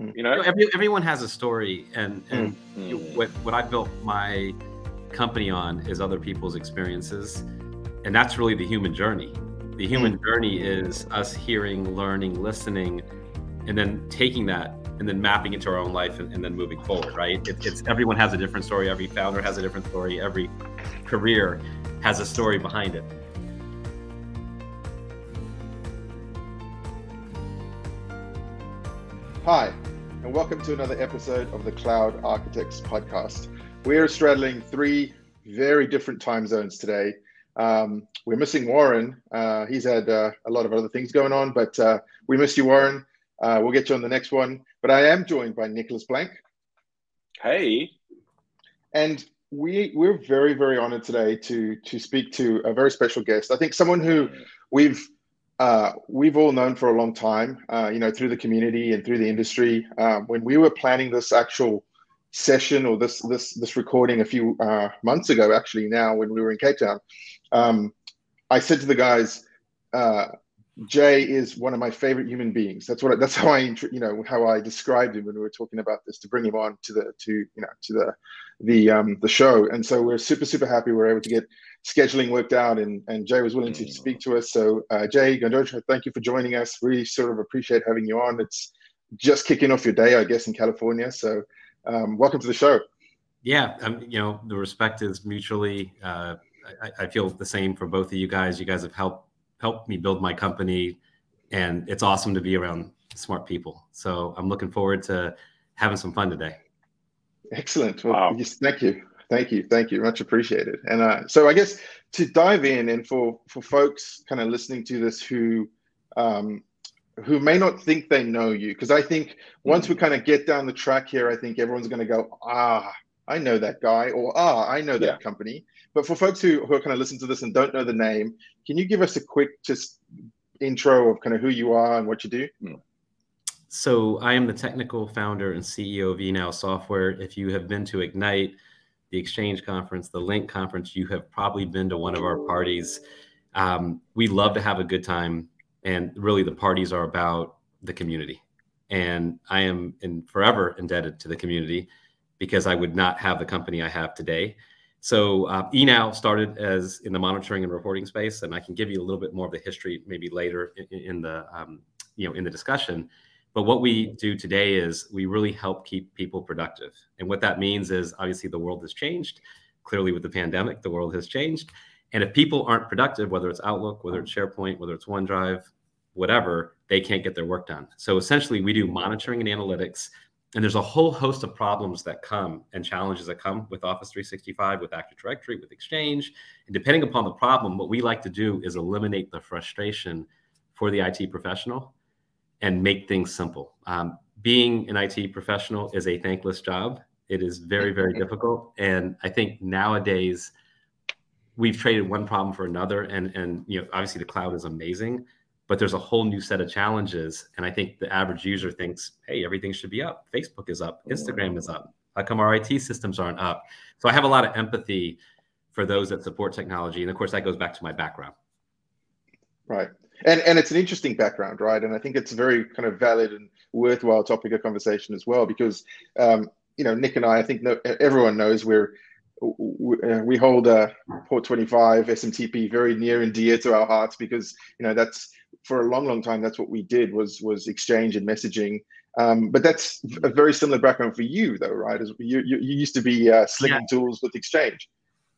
Mm. You know, Every, everyone has a story, and and mm. what what I built my company on is other people's experiences, and that's really the human journey. The human mm. journey is us hearing, learning, listening, and then taking that and then mapping into our own life and, and then moving forward. Right? It, it's everyone has a different story. Every founder has a different story. Every career has a story behind it. Hi, and welcome to another episode of the Cloud Architects Podcast. We're straddling three very different time zones today. Um, we're missing Warren. Uh, he's had uh, a lot of other things going on, but uh, we miss you, Warren. Uh, we'll get you on the next one. But I am joined by Nicholas Blank. Hey. And we we're very very honored today to to speak to a very special guest. I think someone who we've uh, we've all known for a long time, uh, you know, through the community and through the industry. Um, when we were planning this actual session or this this this recording a few uh, months ago, actually now when we were in Cape Town, um, I said to the guys, uh, Jay is one of my favorite human beings. That's what that's how I you know how I described him when we were talking about this to bring him on to the to you know to the the um, the show. And so we're super super happy we're able to get scheduling worked out, and, and Jay was willing to mm. speak to us. So, uh, Jay Gundotra, thank you for joining us. Really sort of appreciate having you on. It's just kicking off your day, I guess, in California. So, um, welcome to the show. Yeah, um, you know, the respect is mutually. Uh, I, I, feel the same for both of you guys. You guys have helped helped me build my company, and it's awesome to be around smart people. So, I'm looking forward to having some fun today. Excellent. Well, wow. yes, thank you. Thank you, thank you, much appreciated. And uh, so I guess to dive in, and for for folks kind of listening to this who um, who may not think they know you, because I think once we kind of get down the track here, I think everyone's going to go, ah, I know that guy, or ah, I know that yeah. company. But for folks who, who are kind of listening to this and don't know the name, can you give us a quick just intro of kind of who you are and what you do? Mm. So I am the technical founder and CEO of ENow Software. If you have been to Ignite, the Exchange conference, the Lync conference, you have probably been to one of our parties. Um, we love to have a good time, and really the parties are about the community. And I am in forever indebted to the community because I would not have the company I have today. So uh, ENow started as in the monitoring and reporting space, and I can give you a little bit more of the history maybe later in, in the um, you know in the discussion. But what we do today is we really help keep people productive. And what that means is obviously the world has changed. Clearly, with the pandemic, the world has changed. And if people aren't productive, whether it's Outlook, whether it's SharePoint, whether it's OneDrive, whatever, they can't get their work done. So essentially, we do monitoring and analytics. And there's a whole host of problems that come and challenges that come with Office 365, with Active Directory, with Exchange. And depending upon the problem, what we like to do is eliminate the frustration for the IT professional and make things simple. Um, being an IT professional is a thankless job. It is very, very difficult. And I think nowadays we've traded one problem for another. And, and, you know, obviously the cloud is amazing, but there's a whole new set of challenges. And I think the average user thinks, hey, everything should be up. Facebook is up. Instagram is up. How come our IT systems aren't up? So I have a lot of empathy for those that support technology. And of course, that goes back to my background. Right and and it's an interesting background, right? And I think it's a very kind of valid and worthwhile topic of conversation as well, because um, you know Nick and I, I think no, everyone knows we're we hold a port 25 smtp very near and dear to our hearts because you know that's for a long long time that's what we did was was exchange and messaging um, but that's a very similar background for you though right as you, you, you used to be uh, slinging yeah. tools with exchange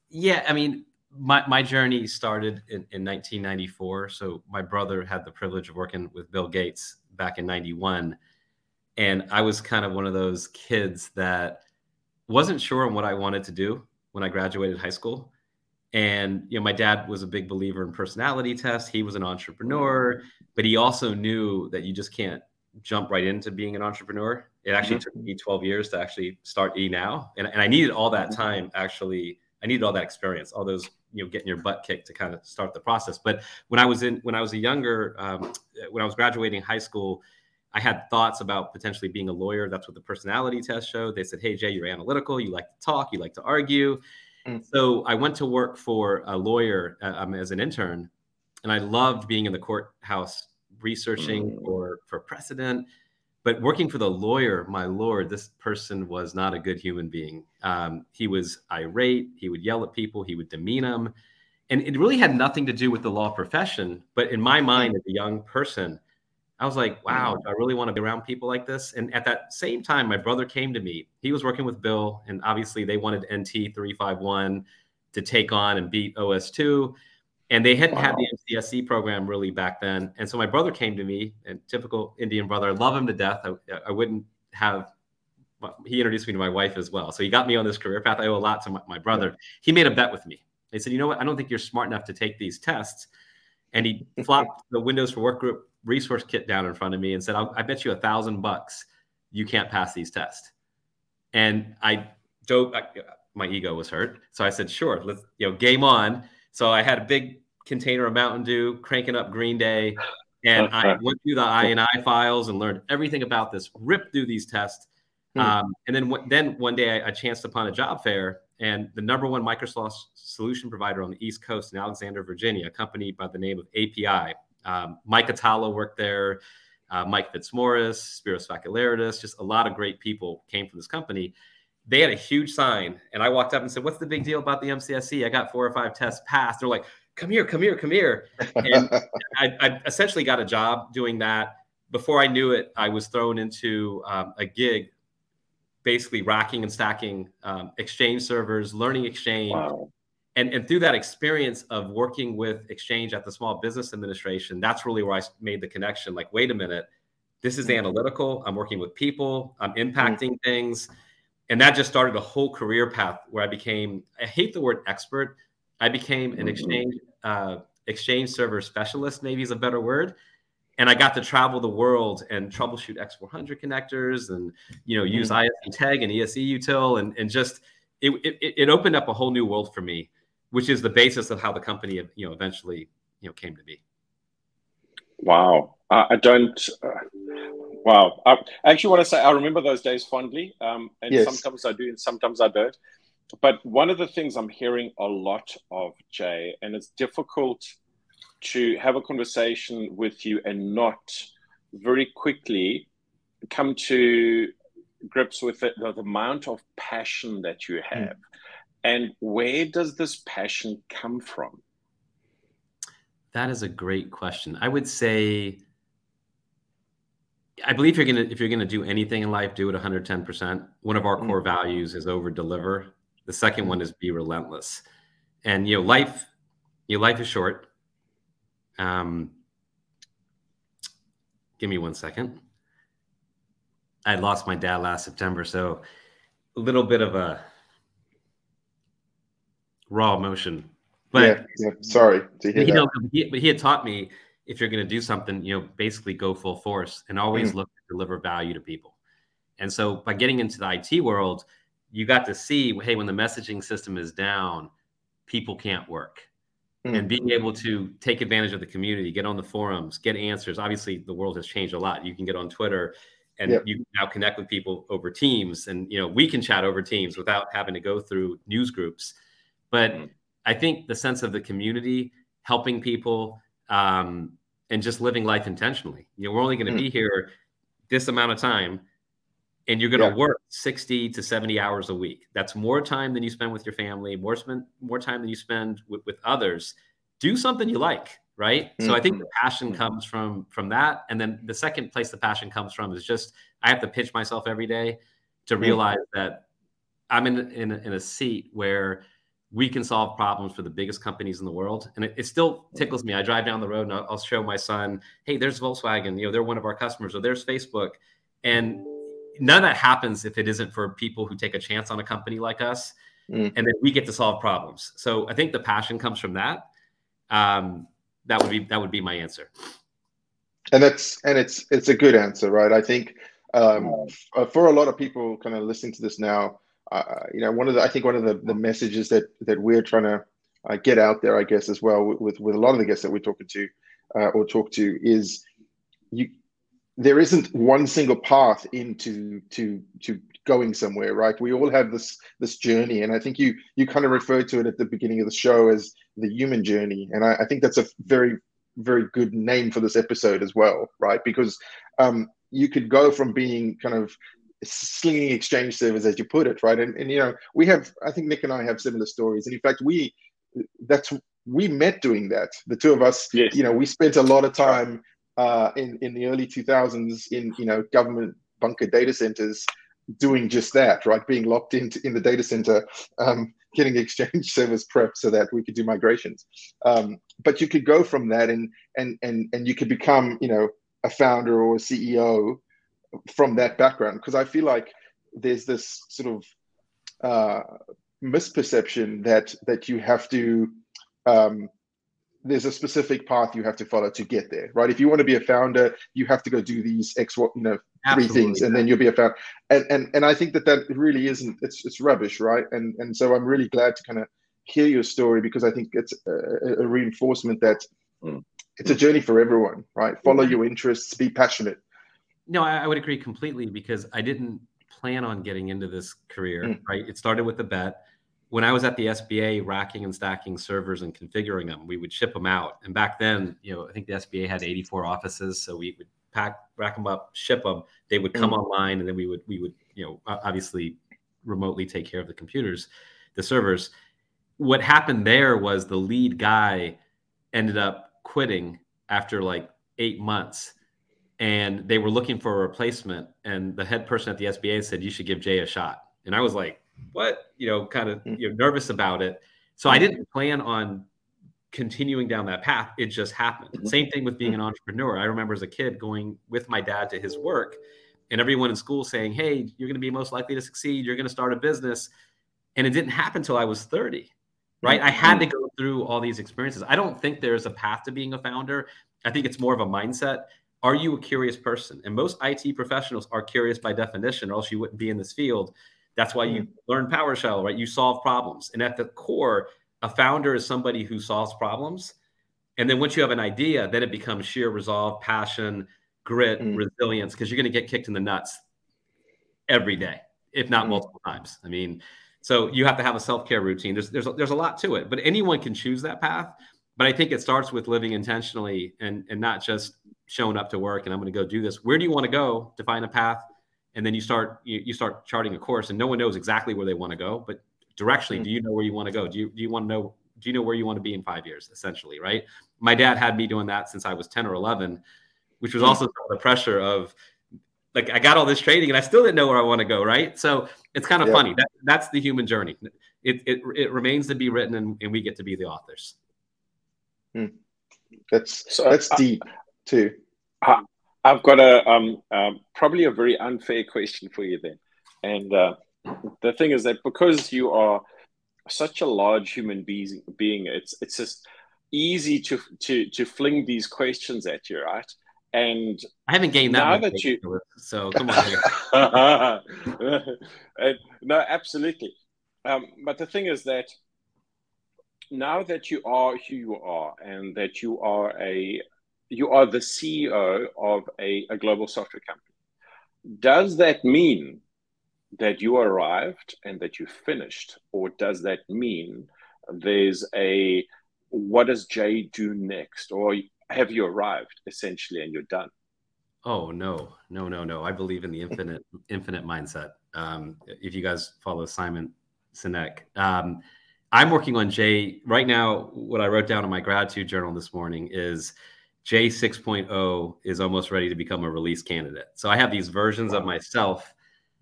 yeah i mean my, my journey started in, in 1994. So my brother had the privilege of working with Bill Gates back in 91. And I was kind of one of those kids that wasn't sure on what I wanted to do when I graduated high school. And you know, my dad was a big believer in personality tests. He was an entrepreneur, but he also knew that you just can't jump right into being an entrepreneur. It actually mm-hmm. took me 12 years to actually start ENow. And, and I needed all that mm-hmm. time actually. I needed all that experience, all those you know getting your butt kicked to kind of start the process. But when i was in when i was a younger um, when i was graduating high school i had thoughts about potentially being a lawyer. That's what the personality test showed. They said hey jay you're analytical. You like to talk. You like to argue. Mm. so i went to work for a lawyer uh, um, as an intern and i loved being in the courthouse researching mm. for for precedent But working for the lawyer, my lord, this person was not a good human being. Um, he was irate. He would yell at people. He would demean them, and it really had nothing to do with the law profession. But in my mind, as a young person, I was like, wow, do I really want to be around people like this? And at that same time, my brother came to me. He was working with Bill, and obviously they wanted NT 351 to take on and beat OS2. And they hadn't wow. had the MCSE program really back then. And so my brother came to me, and typical Indian brother, I love him to death. I, I wouldn't have, he introduced me to my wife as well. So he got me on this career path. I owe a lot to my, my brother. He made a bet with me. He said, you know what? I don't think you're smart enough to take these tests. And he flopped the Windows for Workgroups resource kit down in front of me and said, I bet you a thousand bucks you can't pass these tests. And I dove, my ego was hurt. So I said, sure, let's, you know, game on. So I had a big container of Mountain Dew, cranking up Green Day. And I went through the INI files and learned everything about this, ripped through these tests. Hmm. Um, and then, then one day I, I chanced upon a job fair and the number one Microsoft solution provider on the East Coast in Alexandria, Virginia, a company by the name of API, um, Mike Atala worked there. Uh, Mike Fitzmaurice, Spiros Vakilaritis, just a lot of great people came from this company. They had a huge sign, and I walked up and said, "What's the big deal about the MCSE? I got four or five tests passed." They're like, "Come here, come here, come here." And I, I, essentially got a job doing that. Before I knew it, I was thrown into um, a gig, basically racking and stacking um, Exchange servers, learning Exchange, wow and, and through that experience of working with exchange at the small business administration that's really where i made the connection like wait a minute this is mm-hmm. analytical i'm working with people i'm mm-hmm. impacting mm-hmm. things and that just started a whole career path where i became i hate the word expert i became an mm-hmm. exchange uh, exchange server specialist maybe is a better word and i got to travel the world and troubleshoot x400 connectors and you know use mm-hmm. isinteg and eseutil and, and just it, it, it opened up a whole new world for me which is the basis of how the company you know eventually you know came to be wow uh, i don't uh, wow I actually want to say i remember those days fondly um, and yes. sometimes i do and sometimes i don't but one of the things i'm hearing a lot of jay and it's difficult to have a conversation with you and not very quickly come to grips with the, the amount of passion that you hmm. have mm. And where does this passion come from? That is a great question. I would say I believe you're gonna if you're gonna do anything in life, do it 110%. One of our mm-hmm. core values is over deliver. The second one is be relentless. And you know, life, your life is short. Um, give me one second. I lost my dad last September, so a little bit of a raw emotion. But yeah, yeah. sorry to hear that. know, but he, but he had taught me if you're going to do something, you know, basically go full force and always mm. look to deliver value to people. And so by getting into the IT world, you got to see, hey, when the messaging system is down, people can't work. Mm. And being able to take advantage of the community, get on the forums, get answers. Obviously, the world has changed a lot. You can get on Twitter and yep. you now connect with people over Teams, and you know we can chat over Teams without having to go through news groups. But mm-hmm. I think the sense of the community, helping people, um, and just living life intentionally. You know, we're only going to mm-hmm. be here this amount of time, and you're going to yeah. work 60 to 70 hours a week. That's more time than you spend with your family, more spend more time than you spend with, with others. Do something you like, right? Mm-hmm. So I think the mm-hmm. passion mm-hmm. comes from from that, and then the second place the passion comes from is just I have to pitch myself every day to mm-hmm. realize that I'm in in, in a seat where we can solve problems for the biggest companies in the world. And it, it still tickles me. I drive down the road and I'll, I'll, show my son, hey, there's Volkswagen, you know, they're one of our customers, or there's Facebook. And none of that happens if it isn't for people who take a chance on a company like us. Mm. And then we get to solve problems. So I think the passion comes from that. Um, that would be that would be my answer. And that's and it's it's a good answer, right? I think um, for a lot of people kind of listening to this now, uh, you know, one of the I think one of the, the messages that that we're trying to uh, get out there, I guess, as well with with a lot of the guests that we're talking to uh, or talk to is you. There isn't one single path into to to going somewhere, right? We all have this this journey, and I think you you kind of referred to it at the beginning of the show as the human journey, and I, I think that's a very very good name for this episode as well, right? Because um, you could go from being kind of slinging exchange servers as you put it right? And, and you know we have i think nick and i have similar stories. And in fact we that's we met doing that. The two of us yes. you know we spent a lot of time uh, in in the early 2000s in you know government bunker data centers doing just that right? Being locked into in the data center um, getting exchange servers prep so that we could do migrations. Um, but you could go from that and and and and you could become you know a founder or a ceo from that background because I feel like there's this sort of uh, misperception that that you have to um, there's a specific path you have to follow to get there, right? If you want to be a founder, you have to go do these X, you know, Absolutely. three things, and then you'll be a founder. And and and I think that that really isn't. It's it's rubbish, right? And and so I'm really glad to kind of hear your story because I think it's a, a reinforcement that mm. it's a journey for everyone, right? Follow your interests, be passionate, no, I, I, would agree completely because I didn't plan on getting into this career. Mm. Right, it started with a bet. When I was at the SBA, racking and stacking servers and configuring them, we would ship them out. And back then, you know, I think the SBA had 84 offices, so we would pack, rack them up, ship them. They would come mm. online, and then we would we would you know obviously remotely take care of the computers, the servers. What happened there was the lead guy ended up quitting after like eight months and they were looking for a replacement. And the head person at the SBA said, "You should give Jay a shot." And I was like, "What?" You know, kind of hmm. you know, nervous about it. So I didn't plan on continuing down that path. It just happened. Mm-hmm. Same thing with being an entrepreneur. I remember as a kid going with my dad to his work, and everyone in school saying, "Hey, you're going to be most likely to succeed. You're going to start a business," and it didn't happen until I was 30 right? I had to go through all these experiences. I don't think there's a path to being a founder. I think it's more of a mindset are you a curious person? And most IT professionals are curious by definition, or else you wouldn't be in this field. That's why you mm. learn PowerShell, right? You solve problems. And at the core, a founder is somebody who solves problems. And then once you have an idea, then it becomes sheer resolve, passion, grit, mm. resilience, because you're going to get kicked in the nuts every day, if not mm. multiple times. I mean, so you have to have a self-care routine. There's there's there's a lot to it, but anyone can choose that path. But I think it starts with living intentionally and and not just showing up to work and I'm going to go do this. Where do you want to go? Define a path, and then you start you, you start charting a course, and no one knows exactly where they want to go, but directionally, mm-hmm. do you know where you want to go? Do you do you want to know? Do you know where you want to be in five years? Essentially, right? My dad had me doing that since I was ten or eleven, which was mm-hmm. also the pressure of like I got all this training and I still didn't know where I want to go, right? So it's kind of yeah. funny. That, that's the human journey. It, it, it remains to be written and, and we get to be the authors. Hmm. That's so that's deep too. I, have got a um, um, probably a very unfair question for you then, and uh, the thing is that because you are such a large human being, being it's it's just easy to to to fling these questions at you, right? And I haven't gained that much that you, so come on. no, absolutely. Um, but the thing is that now that you are who you are and that you are a you are the CEO of a, a global software company. Does that mean that you arrived and that you finished, or does that mean there's a what does Jay do next, or have you arrived essentially and you're done? Oh no, no, no, no! I believe in the infinite, infinite mindset. Um, if you guys follow Simon Sinek, um, I'm working on Jay right now. What I wrote down in my gratitude journal this morning is J 6.0 is almost ready to become a release candidate. So I have these versions of myself,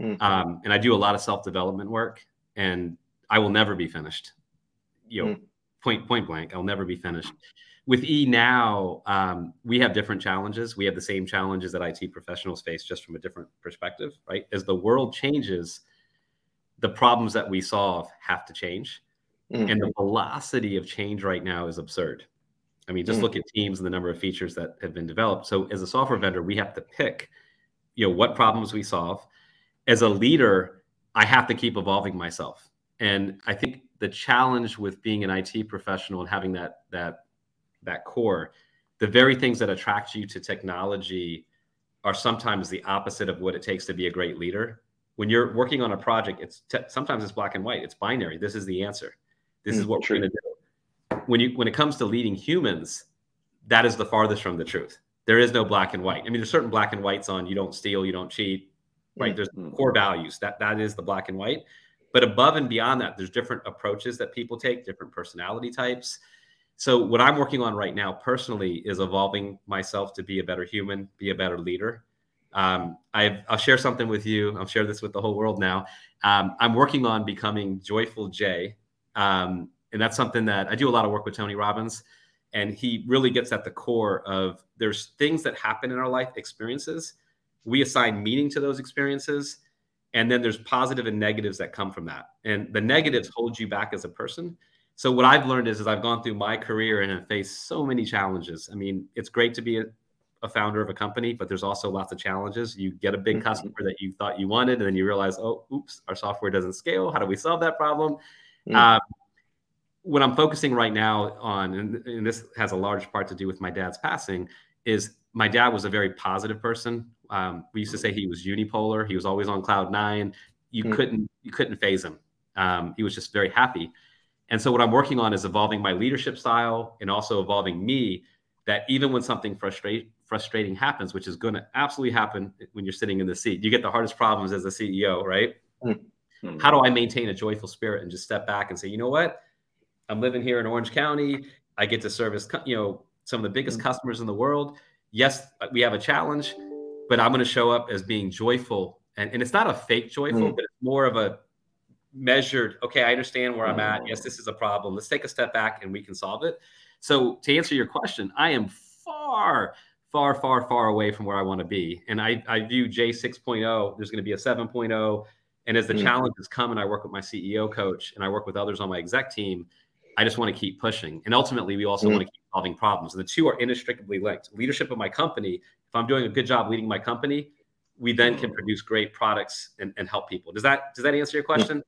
mm-hmm. um, and I do a lot of self development work, and I will never be finished. You know, mm-hmm. point point blank, I'll never be finished. With E now, um, we have different challenges. We have the same challenges that IT professionals face, just from a different perspective, right? As the world changes, the problems that we solve have to change, mm-hmm. and the velocity of change right now is absurd I mean, just mm. look at teams and the number of features that have been developed. So as a software vendor, we have to pick, you know, what problems we solve. As a leader, I have to keep evolving myself. And I think the challenge with being an IT professional and having that that that core, the very things that attract you to technology are sometimes the opposite of what it takes to be a great leader. When you're working on a project, it's t- sometimes it's black and white. It's binary. This is the answer. This mm, is what true. we're going to do when you when it comes to leading humans, that is the farthest from the truth. there is no black and white. I mean, there's certain black and whites on you don't steal, you don't cheat, right? There's mm-hmm. core values that that is the black and white. But above and beyond that, there's different approaches that people take, different personality types. So what I'm working on right now personally is evolving myself to be a better human, be a better leader. Um, i will share something with you. I'll share this with the whole world now. Um, I'm working on becoming joyful Jay. Um, and that's something that I do a lot of work with Tony Robbins and he really gets at the core of there's things that happen in our life experiences. We assign meaning to those experiences and then there's positive and negatives that come from that. And the negatives hold you back as a person. So what i've learned is as i've gone through my career and have faced so many challenges. I mean it's great to be a, a founder of a company but there's also lots of challenges. You get a big mm-hmm. customer that you thought you wanted and then you realize oh oops our software doesn't scale. How do we solve that problem mm-hmm. um, what I'm focusing right now on, and, and, this has a large part to do with my dad's passing, is my dad was a very positive person. Um, we used to say he was unipolar. He was always on cloud nine. You mm-hmm. couldn't you couldn't faze him. Um, he was just very happy. And so what I'm working on is evolving my leadership style and also evolving me. That even when something frustrate, frustrating happens, which is going to absolutely happen when you're sitting in the seat, you get the hardest problems as a CEO, right? Mm-hmm. How do I maintain a joyful spirit and just step back and say, you know what? I'm living here in Orange County. I get to service, you know, some of the biggest mm-hmm. customers in the world. Yes, we have a challenge, but I'm going to show up as being joyful. And, and it's not a fake joyful, mm-hmm. but it's more of a measured, okay, I understand where I'm at. Yes, this is a problem. Let's take a step back and we can solve it. So to answer your question, I am far, far, far, far away from where I want to be. And I, I view J 6.0, there's going to be a 7.0. And as the mm-hmm. challenges come and I work with my CEO coach and I work with others on my exec team, I just want to keep pushing. And ultimately, we also mm-hmm. want to keep solving problems. And the two are inextricably linked. Leadership of my company, if I'm doing a good job leading my company, we then can produce great products and, and help people. Does that does that answer your question?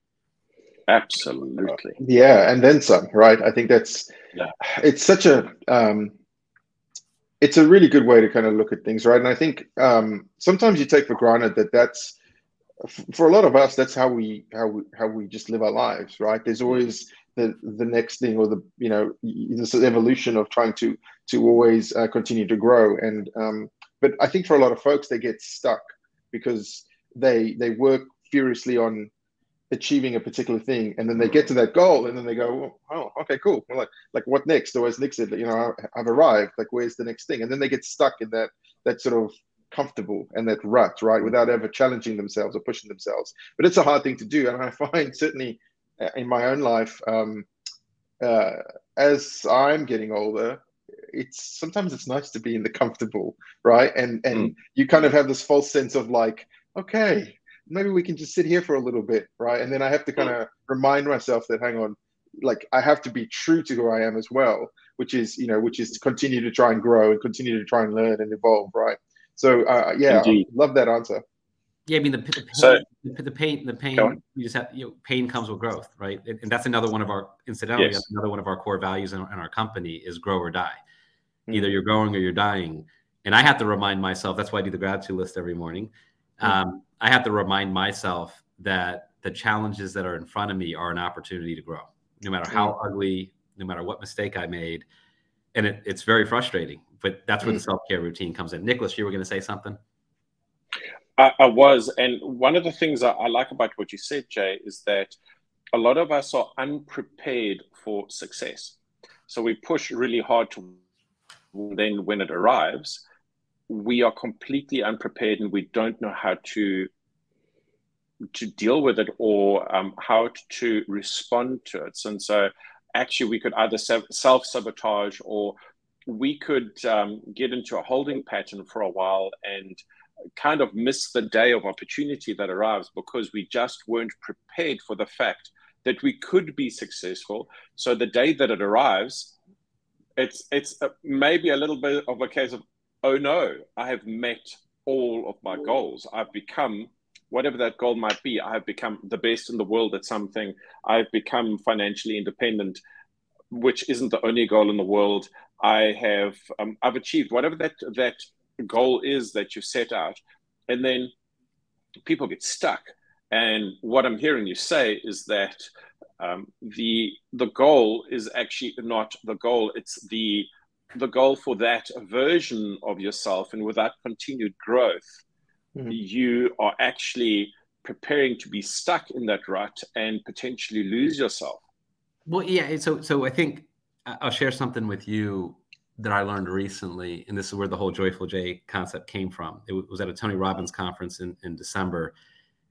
Absolutely. Yeah, and then some, right? I think that's yeah. it's such a um it's a really good way to kind of look at things, right? And I think um sometimes you take for granted that that's for a lot of us that's how we how we how we just live our lives right? There's always the the next thing or the you know this evolution of trying to to always uh, continue to grow. And um, but I think for a lot of folks they get stuck because they they work furiously on achieving a particular thing. And then they get to that goal and then they go oh okay cool. Well, like like what next? Or as Nick said you know I've arrived. Like where's the next thing? And then they get stuck in that that sort of comfortable and that rut right without ever challenging themselves or pushing themselves but it's a hard thing to do and I find certainly in my own life, um, uh, as I'm getting older, it's sometimes it's nice to be in the comfortable, right? And and mm. you kind of have this false sense of like, okay, maybe we can just sit here for a little bit, right? And then I have to kind of mm. remind myself that hang on, like I have to be true to who I am as well, which is you know, which is to continue to try and grow and continue to try and learn and evolve, right? So uh, yeah, love that answer. Yeah, I mean the, the pain, so, the, the, pain, the pain. You just have you know, pain comes with growth, right? And, and that's another one of our incidentally, yes. another one of our core values in, in, our company is grow or die. Mm-hmm. Either you're growing or you're dying. And I have to remind myself. That's why I do the gratitude list every morning. Mm-hmm. Um, I have to remind myself that the challenges that are in front of me are an opportunity to grow, no matter how mm-hmm. ugly, no matter what mistake I made. And it, it's very frustrating, but that's where the mm. self care routine comes in. Nicholas, you were going to say something. I, I was, and one of the things I, I like about what you said, Jay, is that a lot of us are unprepared for success. So we push really hard to then when it arrives, we are completely unprepared and we don't know how to to deal with it or um, how to respond to it. And so actually we could either self sabotage or we could um, get into a holding pattern for a while and kind of miss the day of opportunity that arrives because we just weren't prepared for the fact that we could be successful. So the day that it arrives, it's it's a, maybe a little bit of a case of oh no, I have met all of my goals. I've become whatever that goal might be. I have become the best in the world at something. I've become financially independent, which isn't the only goal in the world. I have um, I've achieved whatever that that goal is that you set out. And then people get stuck. And what I'm hearing you say is that um, the the goal is actually not the goal; it's the the goal for that version of yourself and without continued growth, mm-hmm. you are actually preparing to be stuck in that rut and potentially lose yourself. Well, yeah. So, so I think I'll share something with you that I learned recently, and this is where the whole Joyful Jay concept came from. It was at a Tony Robbins conference in, in December,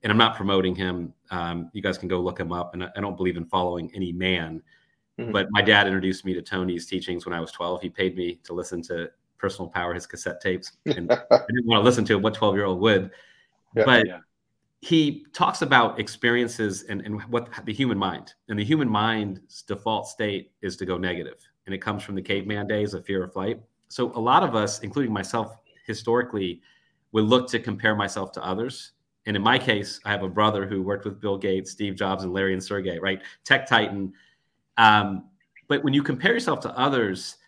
and I'm not promoting him. Um, you guys can go look him up, and I, I don't believe in following any man. Mm-hmm. But my dad introduced me to Tony's teachings when I was 12. He paid me to listen to Personal Power, his cassette tapes, and I didn't want to listen to it. What 12 year old would? Yeah, but yeah. he talks about experiences and, and what the human mind and the human mind's default state is to go negative and it comes from the caveman days of fear of flight. So a lot of us, including myself, historically, would look to compare myself to others. And in my case, I have a brother who worked with Bill Gates, Steve Jobs, and Larry and Sergey, right? Tech titan. Um, but when you compare yourself to others, it,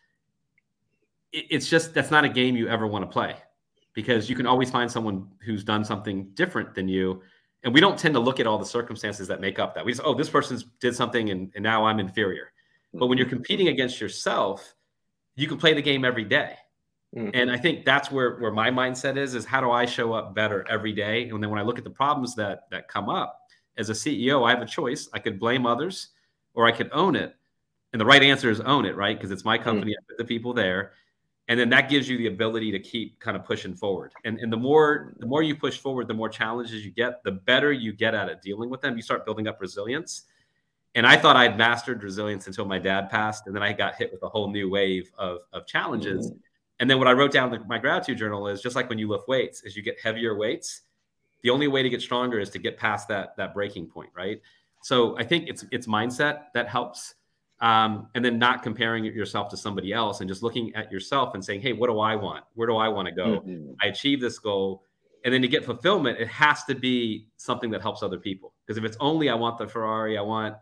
it's just that's not a game you ever want to play because you can always find someone who's done something different than you. And we don't tend to look at all the circumstances that make up that. We just, oh, this person's did something and, and now I'm inferior. But when you're mm-hmm. competing against yourself, you can play the game every day. Mm-hmm. And I think that's where where my mindset is is how do I show up better every day? And then when I look at the problems that that come up as a CEO, I have a choice. I could blame others or I could own it. And the right answer is own it, right? Because it's my mm. company, mm-hmm. I put the people there. And then that gives you the ability to keep kind of pushing forward. And, and the more the more you push forward, the more challenges you get, the better you get at it dealing with them. You start building up resilience and I thought I'd mastered resilience until my dad passed, and then I got hit with a whole new wave of of challenges. Mm-hmm. And then what I wrote down in my gratitude journal is just like when you lift weights, as you get heavier weights, the only way to get stronger is to get past that that breaking point, right? So I think it's it's mindset that helps, um, and then not comparing yourself to somebody else and just looking at yourself and saying, hey, what do I want? Where do I want to go? Mm-hmm. I achieve this goal, and then to get fulfillment, it has to be something that helps other people. Because if it's only I want the Ferrari, I want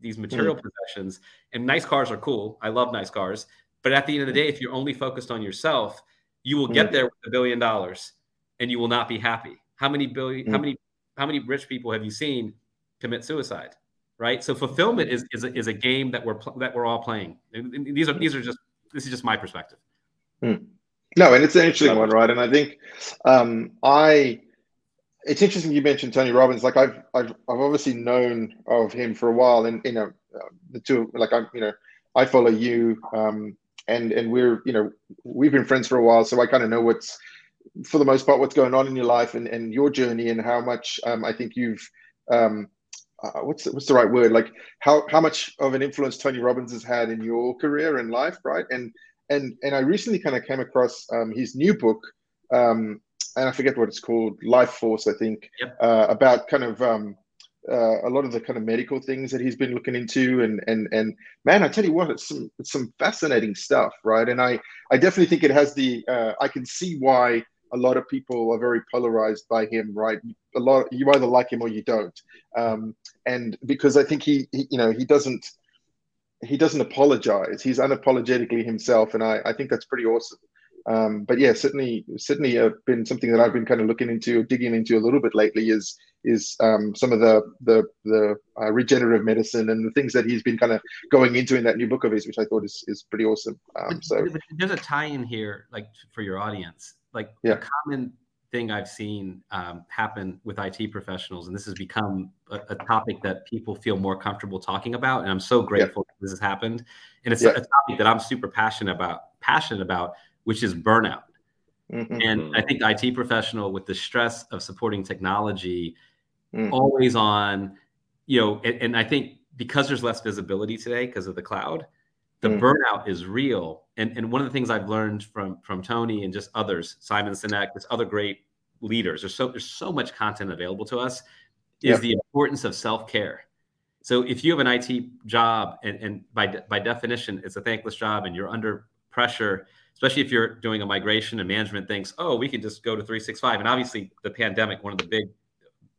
these material mm. possessions. And nice cars are cool. I love nice cars. But at the end of the day, if you're only focused on yourself, you will get mm. there with a billion dollars and you will not be happy. How many billion, mm. how many, how many rich people have you seen commit suicide? Right. So fulfillment is, is, a, is a game that we're, that we're all playing. And these are, these are just, this is just my perspective. Mm. No, and it's an interesting one, right? And I think um, I, it's interesting you mentioned Tony Robbins. Like I've I've I've obviously known of him for a while, and you know the two like I'm you know I follow you, um, and and we're you know we've been friends for a while, so I kind of know what's for the most part what's going on in your life and, and your journey and how much um, I think you've um, uh, what's the, what's the right word like how how much of an influence Tony Robbins has had in your career and life, right? And and and I recently kind of came across um, his new book. Um, and I forget what it's called, Life Force, I think, yep. uh, about kind of um, uh, a lot of the kind of medical things that he's been looking into, and and and man, I tell you what, it's some it's some fascinating stuff, right? And I I definitely think it has the uh, I can see why a lot of people are very polarized by him, right? A lot you either like him or you don't, um, and because I think he, he you know he doesn't he doesn't apologize. He's unapologetically himself, and I, I think that's pretty awesome. Um, but yeah, certainly, certainly have been something that I've been kind of looking into, digging into a little bit lately. Is is um, some of the the the uh, regenerative medicine and the things that he's been kind of going into in that new book of his, which I thought is is pretty awesome. Um, so there's a tie-in here, like for your audience, like yeah. a common thing I've seen um, happen with IT professionals, and this has become a, a, topic that people feel more comfortable talking about. And I'm so grateful yeah. that this has happened. And it's yeah. a, a topic that I'm super passionate about, passionate about which is burnout. Mm-hmm. And I think IT professional with the stress of supporting technology, mm-hmm. always on, you know, and, and, I think because there's less visibility today because of the cloud, the mm-hmm. burnout is real. And, and one of the things I've learned from from Tony and just others, Simon Sinek, there's other great leaders. There's so there's so much content available to us. Is yep. the importance of self care. So if you have an IT job and, and by by definition it's a thankless job and you're under pressure especially if you're doing a migration and management thinks, oh, we can just go to 365. And obviously, the pandemic, one of the big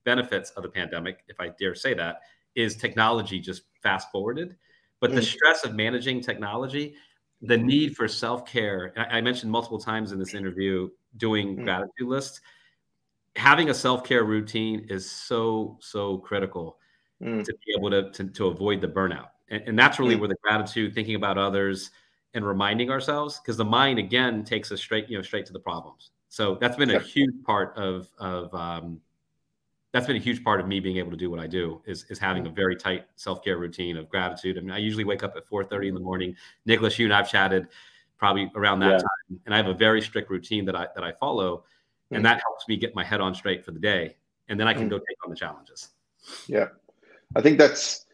benefits of the pandemic, if I dare say that, is technology just fast forwarded. But mm. the stress of managing technology, the need for self care, I, I, mentioned multiple times in this interview doing mm. gratitude lists. Having a self care routine is so, so critical mm. to be able to, to, to avoid the burnout. And, and that's really mm. where the gratitude, thinking about others, and reminding ourselves because the mind again takes us straight, you know, straight to the problems. So that's been a huge part of of um, that's been a huge part of me being able to do what I do is is having a very tight self care routine of gratitude. I mean, I usually wake up at 4:30 in the morning. Nicholas, you and I've chatted probably around that yeah. time, and I have a very strict routine that I that I follow, and mm. that helps me get my head on straight for the day, and then I can mm. go take on the challenges. Yeah, I think that's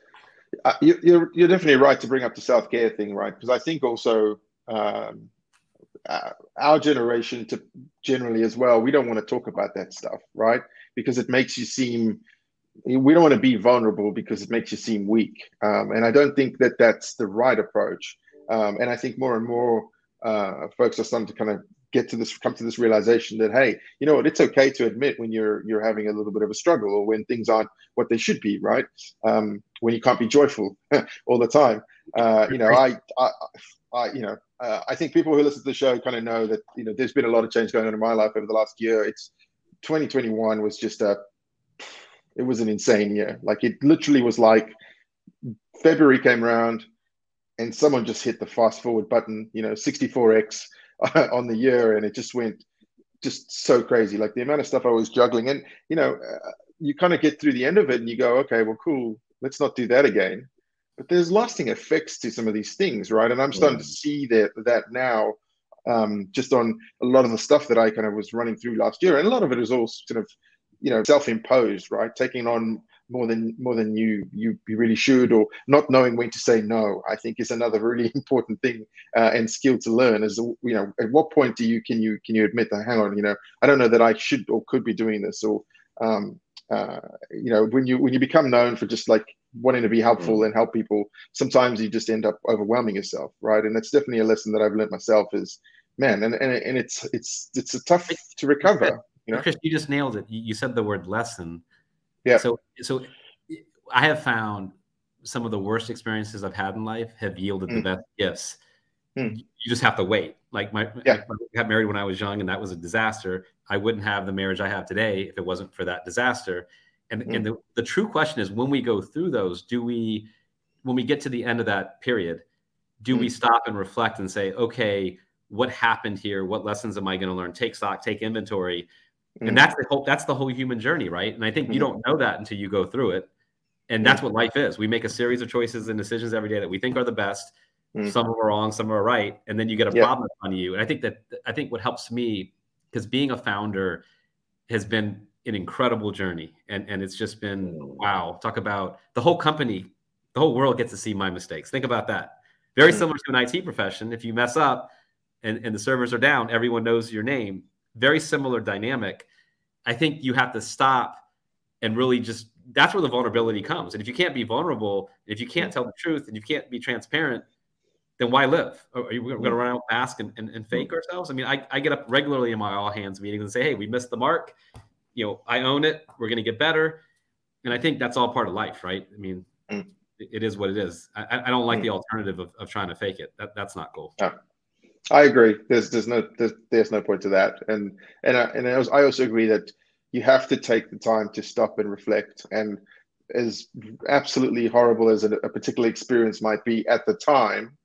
uh, you, you're you're definitely right to bring up the self care thing, right? Because I think also. Um, uh, our generation to generally as well we don't want to talk about that stuff right because it makes you seem we don't want to be vulnerable because it makes you seem weak. Um, and i don't think that that's the right approach. Um, and i think more and more uh, folks are starting to kind of get to this come to this realization that hey you know what it's okay to admit when you're you're having a little bit of a struggle or when things aren't what they should be right? Um, when you can't be joyful all the time. Uh, you know I, I I, you know, uh, I think people who listen to the show kind of know that you know there's been a lot of change going on in my life over the last year. It's 2021 was just a, it was an insane year. Like it literally was like February came around, and someone just hit the fast forward button. You know, 64x on the year, and it just went just so crazy. Like the amount of stuff I was juggling, and you know, uh, you kind of get through the end of it, and you go, okay, well, cool. Let's not do that again but there's lasting effects to some of these things, right? And I'm starting to see that that now, um, just on a lot of the stuff that I kind of was running through last year, and a lot of it is all sort of, you know, self-imposed, right? Taking on more than more than you you, you really should, or not knowing when to say no. I think is another really important thing uh, and skill to learn. Is you know, at what point do you can you can you admit that? Hang on, you know, I don't know that I should or could be doing this, or um, uh, you know, when you when you become known for just like wanting to be helpful mm. and help people, sometimes you just end up overwhelming yourself, right? And that's definitely a lesson that I've learned myself is, man, and and, and it's it's it's a tough to recover. You know, Chris, you just nailed it. You said the word lesson. Yeah. So so I have found some of the worst experiences I've had in life have yielded mm. the best gifts. Mm. You just have to wait. Like my, yeah. I got married when I was young, and that was a disaster. I wouldn't have the marriage I have today if it wasn't for that disaster. And, mm-hmm. and the, the true question is when we go through those, do we, when we get to the end of that period, do mm-hmm. we stop and reflect and say, okay, what happened here? What lessons am I going to learn? Take stock, take inventory. Mm-hmm. And that's the whole, that's the whole human journey, right? And I think you mm-hmm. don't know that until you go through it. And that's what life is. We make a series of choices and decisions every day that we think are the best. Mm-hmm. Some are wrong, some are right. And then you get a yeah. problem on you. And I think that, I think what helps me, because being a founder has been an incredible journey and and it's just been mm. wow talk about the whole company the whole world gets to see my mistakes. Think about that. Very mm-hmm. similar to an it profession if you mess up and, and the servers are down everyone knows your name very similar dynamic. I think you have to stop and really just that's where the vulnerability comes and if you can't be vulnerable if you can't mm. tell the truth and you can't be transparent then why live? Are you going to mm. run out mask and, and, and, fake ourselves? I mean, I, I get up regularly in my all hands meetings and say, hey, we missed the mark you know, I own it. We're going to get better. And I think that's all part of life, right? I mean, mm. it is what it is. I, I don't like mm. the alternative of, of trying to fake it. That, that's not cool. Yeah. I agree. There's there's no there's, there's no point to that, and and I, and I also agree that you have to take the time to stop and reflect. And as absolutely horrible as a, a particular experience might be at the time,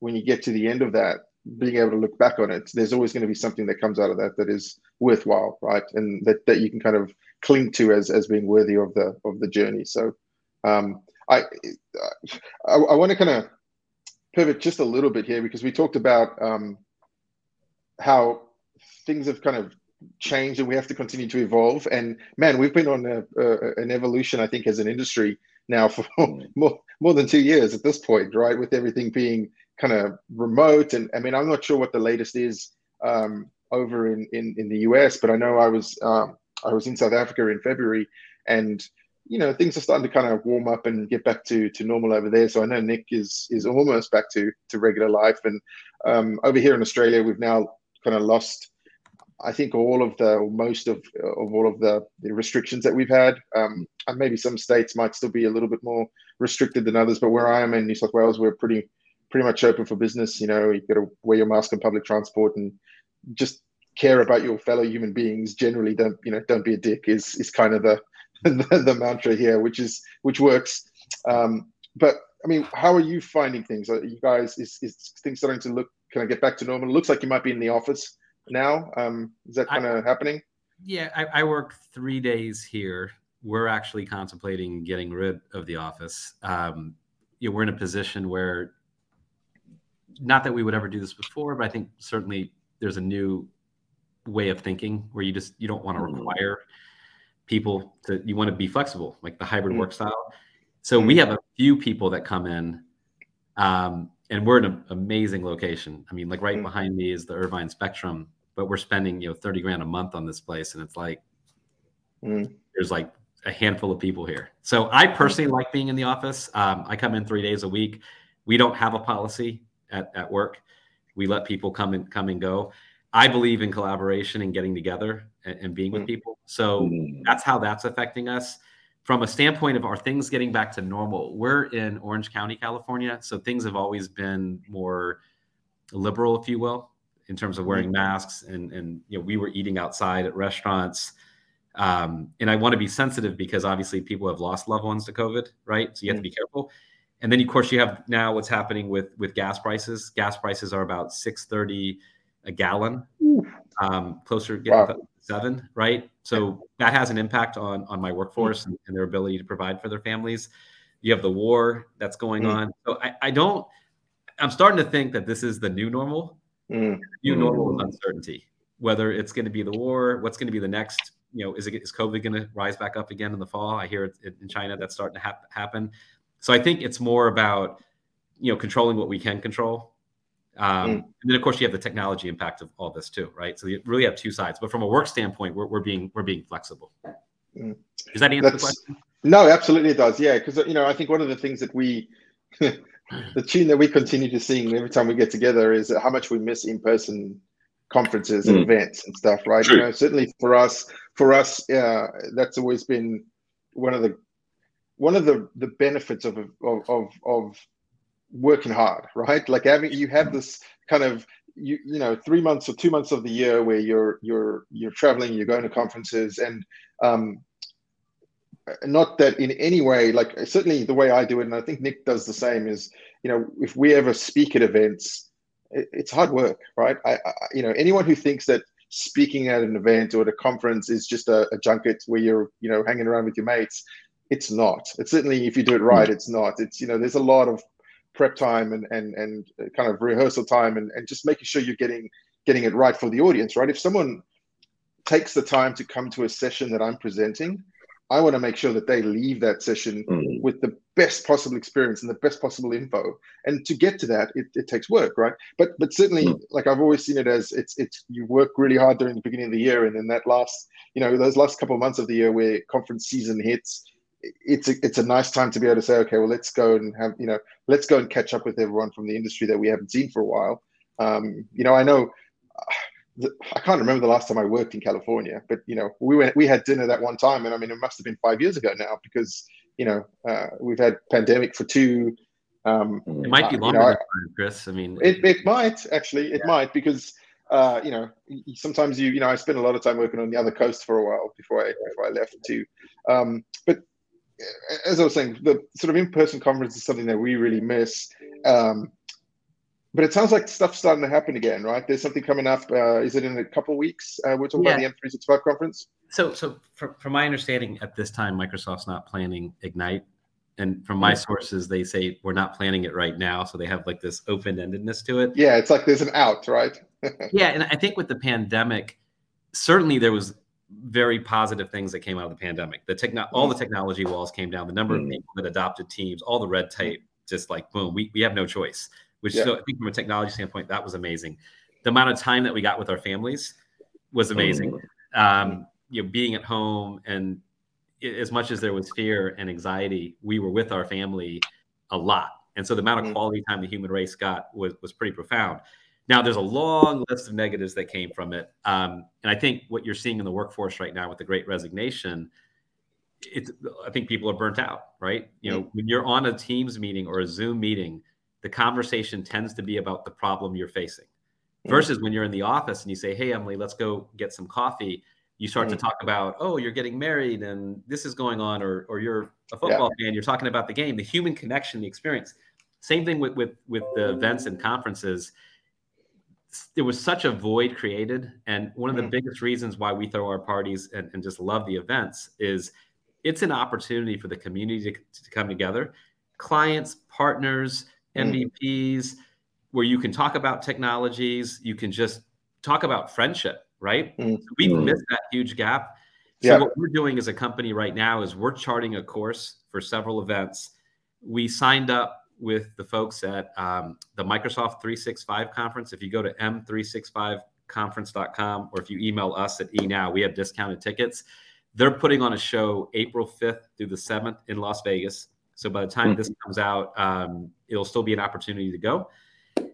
when you get to the end of that, being able to look back on it, there's always going to be something that comes out of that that is worthwhile, right? And that, that you can kind of cling to as as being worthy of the of the journey. So, um, I I, I want to kind of pivot just a little bit here because we talked about um, how things have kind of changed and we have to continue to evolve. And man, we've been on a, a, an evolution, I think, as an industry now for more more than two years at this point, right? With everything being kind of remote. And I mean, I'm not sure what the latest is um, over in, in, in the US, but I know I was um, I was in South Africa in February, and you know things are starting to kind of warm up and get back to to normal over there. So I know Nick is is almost back to to regular life, and um, over here in Australia, we've now kind of lost. I think all of the, or most of, of all of the, the restrictions that we've had. Um, and maybe some states might still be a little bit more restricted than others, but where I am in New South Wales, we're pretty pretty much open for business. You know, you've got to wear your mask in public transport and just care about your fellow human beings. Generally, don't you know? Don't be a dick. Is is kind of the the, the mantra here, which is which works. Um, but I mean, how are you finding things? Are you guys is is things starting to look kind of get back to normal? It looks like you might be in the office now. Um, is that kind of happening? Yeah, I, I work three days here. We're actually contemplating getting rid of the office. Um, you know, we're in a position where, not that we would ever do this before, but I think certainly there's a new way of thinking where you just you don't want to mm-hmm. require people to you want to be flexible like the hybrid mm-hmm. work style so we have a few people that come in um, and we're in an amazing location i mean like right mm-hmm. behind me is the irvine spectrum but we're spending you know 30 grand a month on this place and it's like mm. there's like a handful of people here so i personally like being in the office um, i come in three days a week we don't have a policy at, at work we let people come and come and go i believe in collaboration and getting together and, and being with mm. people so mm. that's how that's affecting us from a standpoint of are things getting back to normal we're in orange county california so things have always been more liberal if you will in terms of wearing mm-hmm. masks and and you know we were eating outside at restaurants um, and i want to be sensitive because obviously people have lost loved ones to covid right so you have to be mm-hmm. careful and then of course you have now what's happening with with gas prices gas prices are about 630 a gallon um, closer wow. seven right so that has an impact on on my workforce mm-hmm. and, and, their ability to provide for their families you have the war that's going mm-hmm. on so I, I don't i'm starting to think that this is the new normal Mm. New normal is uncertainty. Whether it's going to be the war, what's going to be the next, you know, is it is COVID going to rise back up again in the fall? I hear it in China that's starting to ha- happen. So I think it's more about, you know, controlling what we can control. Um, mm. And then of course you have the technology impact of all this too, right? So you really have two sides. But from a work standpoint, we're, we're being we're being flexible. Mm. Does that answer that's, the question? No, absolutely it does. Yeah, because you know I think one of the things that we the tune that we continue to sing every time we get together is how much we miss in-person conferences and mm. events and stuff, right? True. You know, certainly for us, for us, uh, that's always been one of the one of the the benefits of of of, of working hard, right? Like having you have this kind of you you know three months or two months of the year where you're you're you're traveling, you're going to conferences, and um, not that in any way like certainly the way i do it and i think nick does the same is you know if we ever speak at events it, it's hard work right I, I, you know anyone who thinks that speaking at an event or at a conference is just a, a junket where you're you know hanging around with your mates it's not it's certainly if you do it right it's not it's you know there's a lot of prep time and and and kind of rehearsal time and, and just making sure you're getting getting it right for the audience right if someone takes the time to come to a session that i'm presenting I want to make sure that they leave that session mm. with the best possible experience and the best possible info. And to get to that, it, it takes work, right? But but certainly, mm. like I've always seen it as it's it's you work really hard during the beginning of the year, and then that last you know those last couple of months of the year where conference season hits, it's a, it's a nice time to be able to say, okay, well, let's go and have you know let's go and catch up with everyone from the industry that we haven't seen for a while. Um, you know, I know. I can't remember the last time I worked in California, but you know, we went, we had dinner that one time, and I mean, it must have been five years ago now because you know uh, we've had pandemic for two. Um, it might be longer, you know, time, Chris. I mean, it, it might actually, it yeah. might because uh, you know sometimes you you know I spent a lot of time working on the other coast for a while before I before I left too. Um, but as I was saying, the sort of in-person conference is something that we really miss. Um, but it sounds like stuff's starting to happen again, right? There's something coming up. Uh, is it in a couple of weeks? Uh, we're talking yeah. about the M365 conference. So, so from, from my understanding, at this time, Microsoft's not planning Ignite, and from my sources, they say we're not planning it right now. So they have like this open-endedness to it. Yeah, it's like there's an out, right? yeah, and I think with the pandemic, certainly there was very positive things that came out of the pandemic. The techno, all the mm. technology walls came down. The number mm. of people that adopted teams, all the red tape, just like boom, we, we have no choice which yeah. so I think from a technology standpoint, that was amazing. The amount of time that we got with our families was amazing. Mm-hmm. Um, you know, being at home and as much as there was fear and anxiety, we were with our family a lot. And so the amount of mm-hmm. quality time the human race got was, was pretty profound. Now, there's a long list of negatives that came from it. Um, and I think what you're seeing in the workforce right now with the great resignation, it's, I think people are burnt out, right? You know, when you're on a Teams meeting or a Zoom meeting, the conversation tends to be about the problem you're facing versus when you're in the office and you say, Hey, Emily, let's go get some coffee. you start to talk about, oh, you're getting married and this is going on, or or you're a football yeah. fan, you're talking about the game, the human connection, the experience. Same thing with with with the events and conferences. There was such a void created, and one of the mm-hmm. biggest reasons why we throw our parties and, and just love the events is it's an opportunity for the community to, to come together, clients, partners, MVPs, mm-hmm. where you can talk about technologies, you can just talk about friendship right? Mm-hmm. we've missed that huge gap. So yeah. what we're doing as a company right now is we're charting a course for several events. We signed up with the folks at um, the Microsoft 365 conference. If you go to m365conference.com or if you email us at eNow, we have discounted tickets. They're putting on a show April 5th through the 7th in Las Vegas. So by the time mm-hmm. this comes out, um, it'll still be an opportunity to go.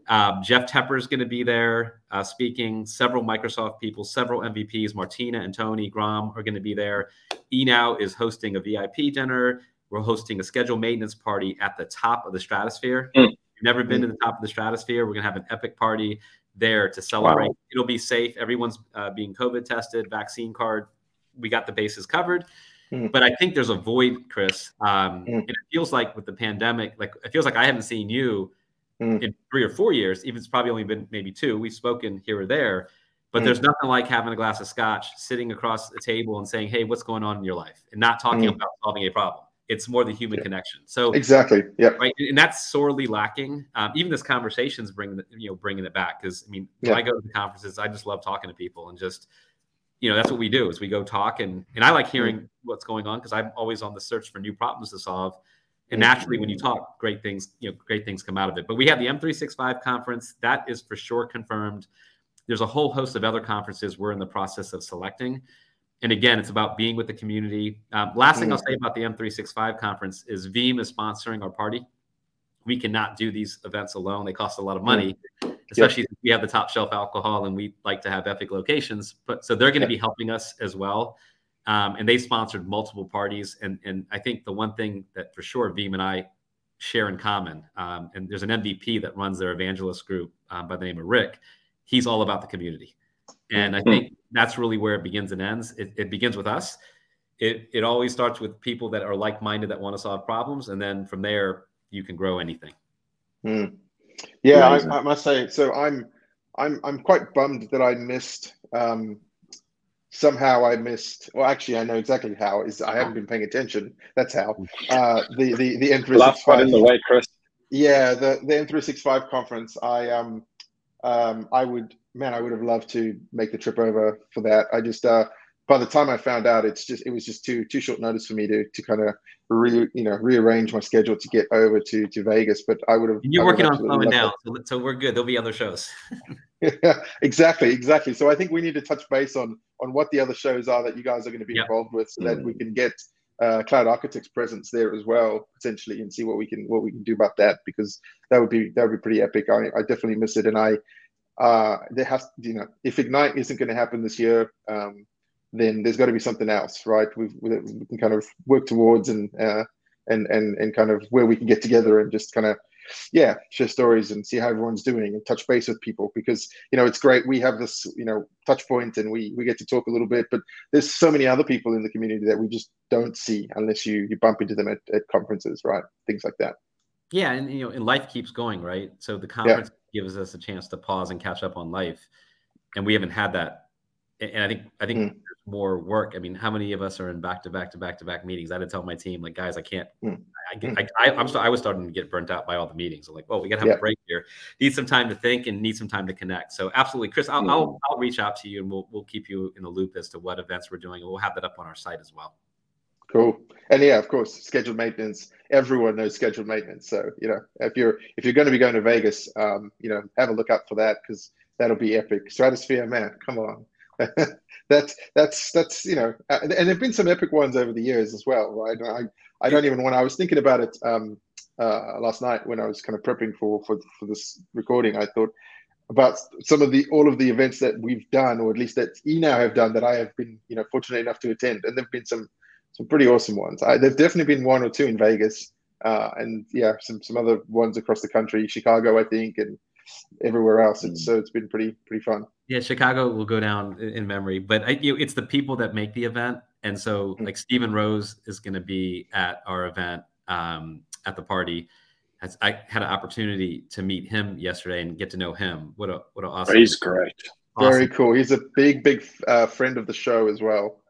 Um, Jeff Tepper is going to be there uh, speaking. Several Microsoft people, several MVPs, Martina and Tony Grom are going to be there. eNow is hosting a VIP dinner. We're hosting a scheduled maintenance party at the top of the stratosphere. Mm. You've never been mm. to the top of the stratosphere. We're going to have an epic party there to celebrate. Wow. It'll be safe. Everyone's uh, being COVID tested, vaccine card. We got the bases covered. Mm. But I think there's a void, Chris. Um, mm. And it feels like with the pandemic, like it feels like I haven't seen you mm. in three or four years. Even it's probably only been maybe two. We've spoken here or there, but mm. there's nothing like having a glass of scotch, sitting across the table, and saying, "Hey, what's going on in your life?" and not talking mm. about solving a problem. It's more the human yeah. connection. So exactly, yeah, right, and that's sorely lacking. Um, even this conversation is bringing you know bringing it back because I mean, when I go to the conferences, I just love talking to people and just you know that's what we do is we go talk and and I like mm. hearing what's going on because I'm always on the search for new problems to solve and naturally when you talk great things you know great things come out of it but we have the m365 conference that is for sure confirmed there's a whole host of other conferences we're in the process of selecting and again it's about being with the community um, last thing i'll say about the m365 conference is veeam is sponsoring our party we cannot do these events alone they cost a lot of money especially yep. we have the top shelf alcohol and we like to have epic locations but so they're going to be helping us as well um, and they sponsored multiple parties. And and I think the one thing that for sure Veeam and I share in common, um, and there's an MVP that runs their evangelist group um, by the name of Rick. He's all about the community, and I hmm. think that's really where it begins and ends. It, it begins with us. It it always starts with people that are like minded that want to solve problems, and then from there you can grow anything. Mm. Yeah, I, I, must say. So I'm I'm I'm quite bummed that I missed um, somehow I missed. Well, actually, I know exactly how. Is I haven't been paying attention. That's how. Uh, the the the M three six five in the way, Chris. Yeah, the the M three six five conference. I um um I would man, I would have loved to make the trip over for that. I just uh by the time I found out, it's just it was just too too short notice for me to to kind of re you know rearrange my schedule to get over to to Vegas. But I would have. You're working on slowing down, so, so we're good. There'll be other shows. yeah, exactly, exactly. So I think we need to touch base on on what the other shows are that you guys are going to be yep. involved with, so that we can get uh, Cloud Architects presence there as well potentially, and see what we can what we can do about that because that would be that would be pretty epic. I, I definitely miss it, and I uh, there has you know if Ignite isn't going to happen this year. Um, then there's got to be something else, right? We've, we can kind of work towards and uh, and and and kind of where we can get together and just kind of yeah share stories and see how everyone's doing and touch base with people because you know it's great we have this you know touch point and we we get to talk a little bit but there's so many other people in the community that we just don't see unless you you bump into them at, at conferences right things like that yeah and you know and life keeps going right so the conference yeah. Gives us a chance to pause and catch up on life and we haven't had that and i think i think mm more work. I mean, how many of us are in back to back to back to back meetings? I had to tell my team, like, guys, I can't. Mm. I, I, I, am I was starting to get burnt out by all the meetings. I'm like, well, we got to have yeah. a break here. Need some time to think and need some time to connect. So, absolutely, Chris, I'll, mm. I'll, I'll reach out to you and we'll we'll keep you in the loop as to what events we're doing, and we'll have that up on our site as well. Cool. And yeah, of course, scheduled maintenance. Everyone knows scheduled maintenance. So you know, if you're if you're going to be going to Vegas, um, you know, have a look up for that because that'll be epic. Stratosphere, man, come on. that's that's that's you know, and there've been some epic ones over the years as well, right? I I don't even when I was thinking about it um, uh, last night when I was kind of prepping for for for this recording, I thought about some of the all of the events that we've done, or at least that eNow have done that I have been you know fortunate enough to attend, and there've been some some pretty awesome ones. I, there've definitely been one or two in Vegas, uh, and yeah, some some other ones across the country, Chicago, I think, and everywhere else. It's, so it's been pretty pretty fun. Yeah, Chicago will go down in memory, but I, you know, it's the people that make the event, and so mm-hmm. like Stephen Rose is going to be at our event um, at the party. As I had an opportunity to meet him yesterday and get to know him. What a what a awesome! He's great. Awesome. Very cool. He's a big big uh, friend of the show as well.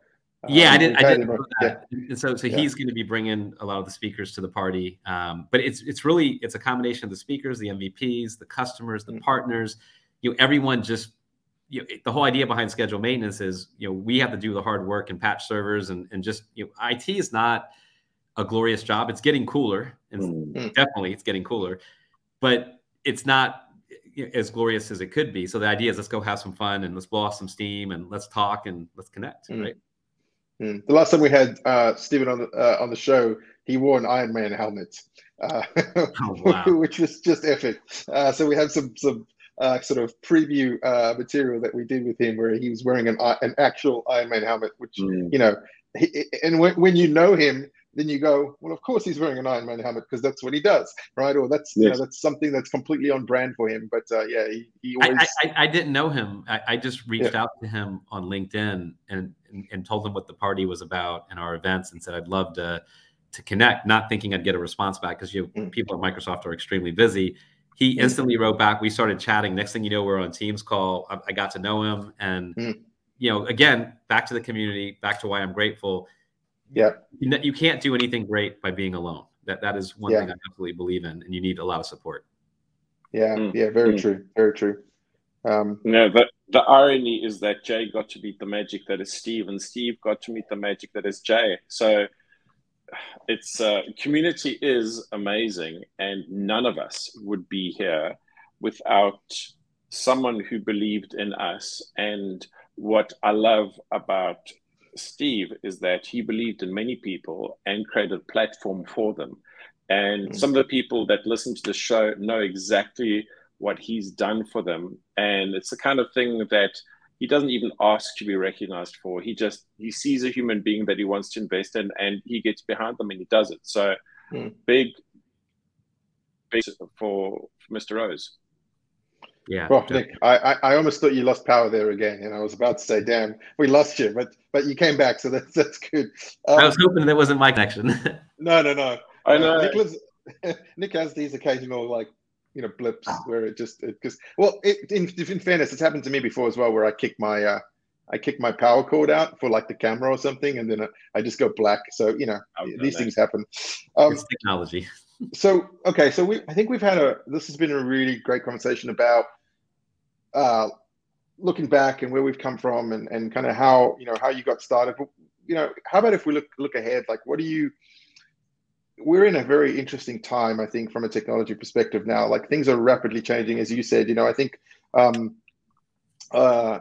Yeah, um, I didn't. I didn't know that. Yeah. And so, so yeah. he's going to be bringing a lot of the speakers to the party. Um, but it's it's really it's a combination of the speakers, the MVPs, the customers, the mm-hmm. partners. You know, everyone just. You know, the whole idea behind schedule maintenance is, you know, we have to do the hard work and patch servers and, and just, you know, IT is not a glorious job. It's getting cooler, and mm-hmm. definitely it's getting cooler, but it's not as glorious as it could be. So the idea is let's go have some fun and let's blow off some steam and let's talk and let's connect, mm-hmm. right? Mm. The last time we had uh, Stephen on the uh, on the show, he wore an Iron Man helmet, uh, oh, wow. which was just epic. Uh, so we have some some uh, sort of preview uh, material that we did with him, where he was wearing an an actual Iron Man helmet, which mm. you know, he, and when, when you know him, then you go, well, of course he's wearing an Iron Man helmet because that's what he does, right? Or that's yes. you know that's something that's completely on brand for him. But uh, yeah, he, he always. I, I, I, didn't know him. I, I just reached yeah. out to him on LinkedIn and, and, and told him what the party was about and our events, and said I'd love to to connect. Not thinking I'd get a response back because you mm. people at Microsoft are extremely busy. He mm. instantly wrote back. We started chatting. Next thing you know, we're on Teams call. I, I got to know him, and mm. you know, again, back to the community, back to why I'm grateful yeah. You, you can't do anything great by being alone. That that is one yeah. thing I absolutely believe in, and you need a lot of support. Yeah, mm. yeah, very mm. true, very true. Um, no, the the irony is that Jay got to meet the magic that is Steve, and Steve got to meet the magic that is Jay. So it's uh, community is amazing, and none of us would be here without someone who believed in us. And what I love about Steve is that he believed in many people and created a platform for them. And mm-hmm. some of the people that listen to the show know exactly what he's done for them. And it's the kind of thing that he doesn't even ask to be recognized for. He just he sees a human being that he wants to invest in and he gets behind them and he does it. So mm. big, big for, for Mr. Rose. Yeah. Well, Nick, I, I, I almost thought you lost power there again, and I was about to say, "Damn, we lost you," but but you came back, so that's that's good. Um, I was hoping that wasn't my connection. no, no, no. I know. Uh, Nicholas, Nick has these occasional like you know blips where it just it because well, it, in in fairness, it's happened to me before as well, where I kick my uh, I kick my power cord out for like the camera or something, and then I just go black. So you know these things happen. Um, it's technology so okay, so we I think we've had a this has been a really great conversation about uh, looking back and where we've come from and, and kind of how you know how you got started. You know, how about if we look look ahead? Like, what do you? We're in a very interesting time, I think, from a technology perspective now. Like things are rapidly changing, as you said. You know, I think um, uh,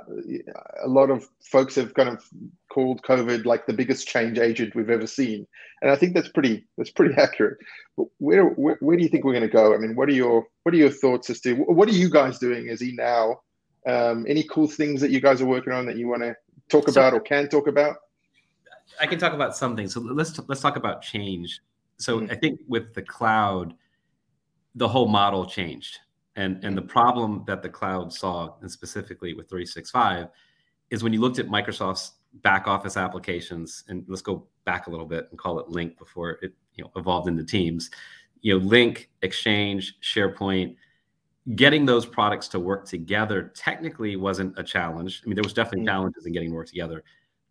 a lot of folks have kind of called COVID like the biggest change agent we've ever seen, and I think that's pretty that's pretty accurate. But where where, where do you think we're going to go? I mean, what are your what are your thoughts as to what are you guys doing as E now? Um, any cool things that you guys are working on that you want to talk so, about or can talk about? I can talk about something. So let's let's talk about change. So mm-hmm. I think with the cloud, the whole model changed and, and the problem that the cloud saw, and specifically with 365, is when you looked at Microsoft's back office applications, and let's go back a little bit and call it Lync before it you know evolved into Teams. You know, Lync, Exchange, SharePoint, getting those products to work together technically wasn't a challenge. I mean, there was definitely mm-hmm. challenges in getting to work together,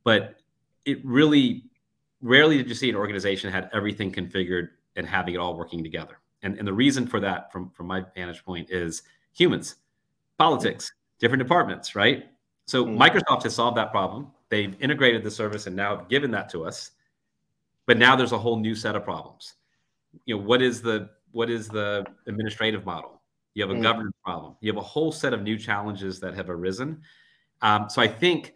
but it really rarely did you see an organization had everything configured and having it all working together. And, and the reason for that, from, from my vantage point, is humans, politics, different departments, right? So mm-hmm. Microsoft has solved that problem. They've integrated the service and now have given that to us. But now there's a whole new set of problems. You know, what is the what is the administrative model? You have a mm-hmm. governance problem. You have a whole set of new challenges that have arisen. Um, so I think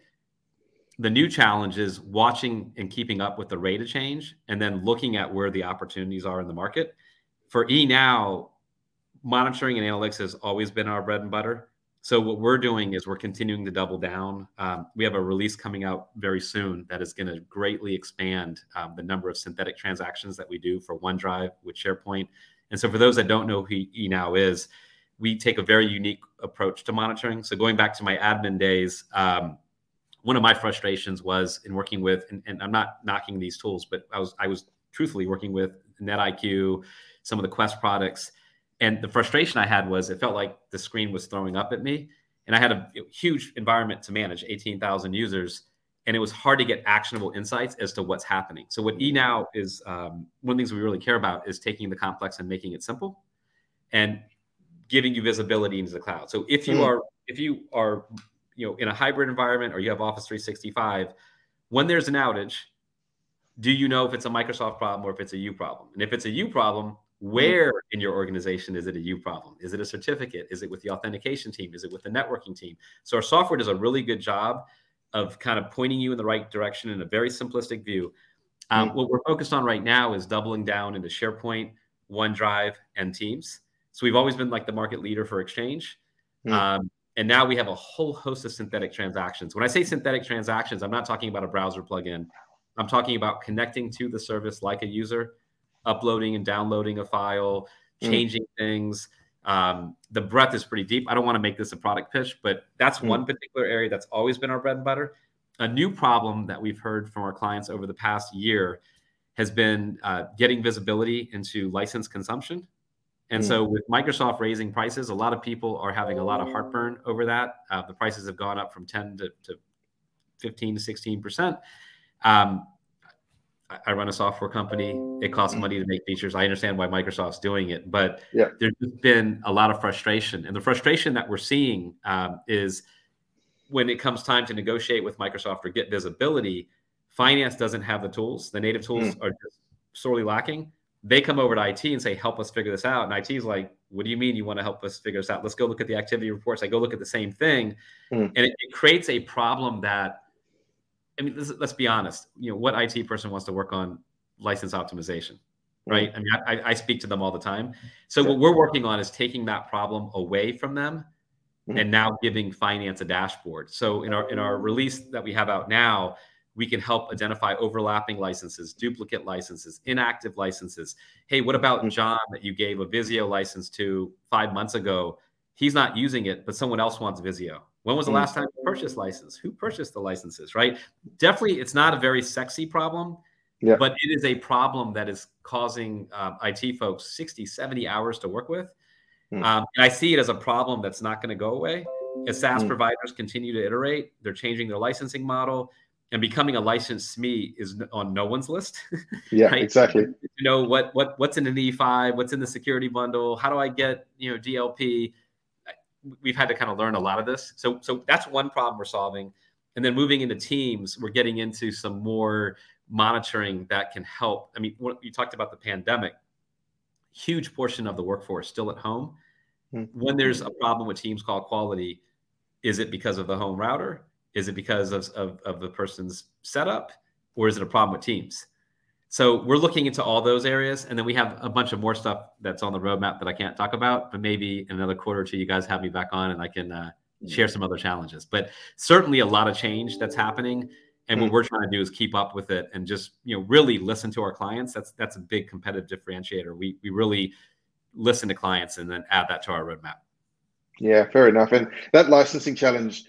the new challenge is watching and keeping up with the rate of change and then looking at where the opportunities are in the market for E now, monitoring and analytics has always been our bread and butter. So what we're doing is we're continuing to double down. Um, we have a release coming out very soon that is going to greatly expand um, the number of synthetic transactions that we do for OneDrive with SharePoint. And so for those that don't know who E now is, we take a very unique approach to monitoring. So going back to my admin days, um, one of my frustrations was in working with, and, and, I'm not knocking these tools, but I was I was truthfully working with NetIQ, some of the Quest products, and the frustration I had was it felt like the screen was throwing up at me, and I had a huge environment to manage, 18,000 users, and it was hard to get actionable insights as to what's happening. So what eNow is, um, one of the things we really care about is taking the complex and making it simple, and giving you visibility into the cloud. So if you mm. are if you are you know in a hybrid environment or you have Office 365, when there's an outage, do you know if it's a Microsoft problem or if it's a you problem? And if it's a you problem, where in your organization is it a you problem? Is it a certificate? Is it with the authentication team? Is it with the networking team? So our software does a really good job of kind of pointing you in the right direction in a very simplistic view. Um, mm-hmm. What we're focused on right now is doubling down into SharePoint, OneDrive, and Teams. So we've always been like the market leader for Exchange. Mm-hmm. Um, and now we have a whole host of synthetic transactions. When I say synthetic transactions, I'm not talking about a browser plugin. I'm talking about connecting to the service like a user, uploading and downloading a file, mm. changing mm. things. Um, the breadth is pretty deep. I don't want to make this a product pitch, but that's mm. one particular area that's always been our bread and butter. A new problem that we've heard from our clients over the past year has been uh, getting visibility into license consumption. And mm. so, with Microsoft raising prices, a lot of people are having a lot of heartburn over that. Uh, the prices have gone up from 10 to, to 15 to 16 percent. Um, I run a software company. It costs money to make features. I understand why Microsoft's doing it, but yeah. there's been a lot of frustration, and the frustration that we're seeing um, is when it comes time to negotiate with Microsoft or get visibility. Finance doesn't have the tools. The native tools mm. are just sorely lacking. They come over to IT and say, "Help us figure this out." And IT is like, "What do you mean you want to help us figure this out? Let's go look at the activity reports." I go look at the same thing, mm. and it, it creates a problem that I mean, let's, let's be honest. You know, what IT person wants to work on license optimization, right? I mean, I, I speak to them all the time. So what we're working on is taking that problem away from them mm-hmm. and now giving finance a dashboard. So in our in our release that we have out now, we can help identify overlapping licenses, duplicate licenses, inactive licenses. Hey, what about mm-hmm. John that you gave a Visio license to five months ago? He's not using it, but someone else wants Visio. When was the mm. last time you purchased license? Who purchased the licenses, right? Definitely, it's not a very sexy problem, yeah. but it is a problem that is causing uh, IT folks 60, 70 hours to work with. Mm. Um, and I see it as a problem that's not going to go away. As SaaS mm. providers continue to iterate, they're changing their licensing model and becoming a licensed SME is on no one's list. yeah, right? exactly. You know what what what's in an E5, what's in the security bundle, how do I get you know DLP? We've had to kind of learn a lot of this. So so that's one problem we're solving. And then moving into teams, we're getting into some more monitoring that can help. I mean, you talked about the pandemic, huge portion of the workforce still at home. Mm-hmm. When there's a problem with teams call quality, is it because of the home router? Is it because of, of, of the person's setup? Or is it a problem with teams? So we're looking into all those areas, and then we have a bunch of more stuff that's on the roadmap that I can't talk about. But maybe in another quarter or two, you guys have me back on, and I can uh, share some other challenges. But certainly a lot of change that's happening, and what mm. we're trying to do is keep up with it and just you know really listen to our clients. That's that's a big competitive differentiator. We we really listen to clients and then add that to our roadmap. Yeah, fair enough. And that licensing challenge,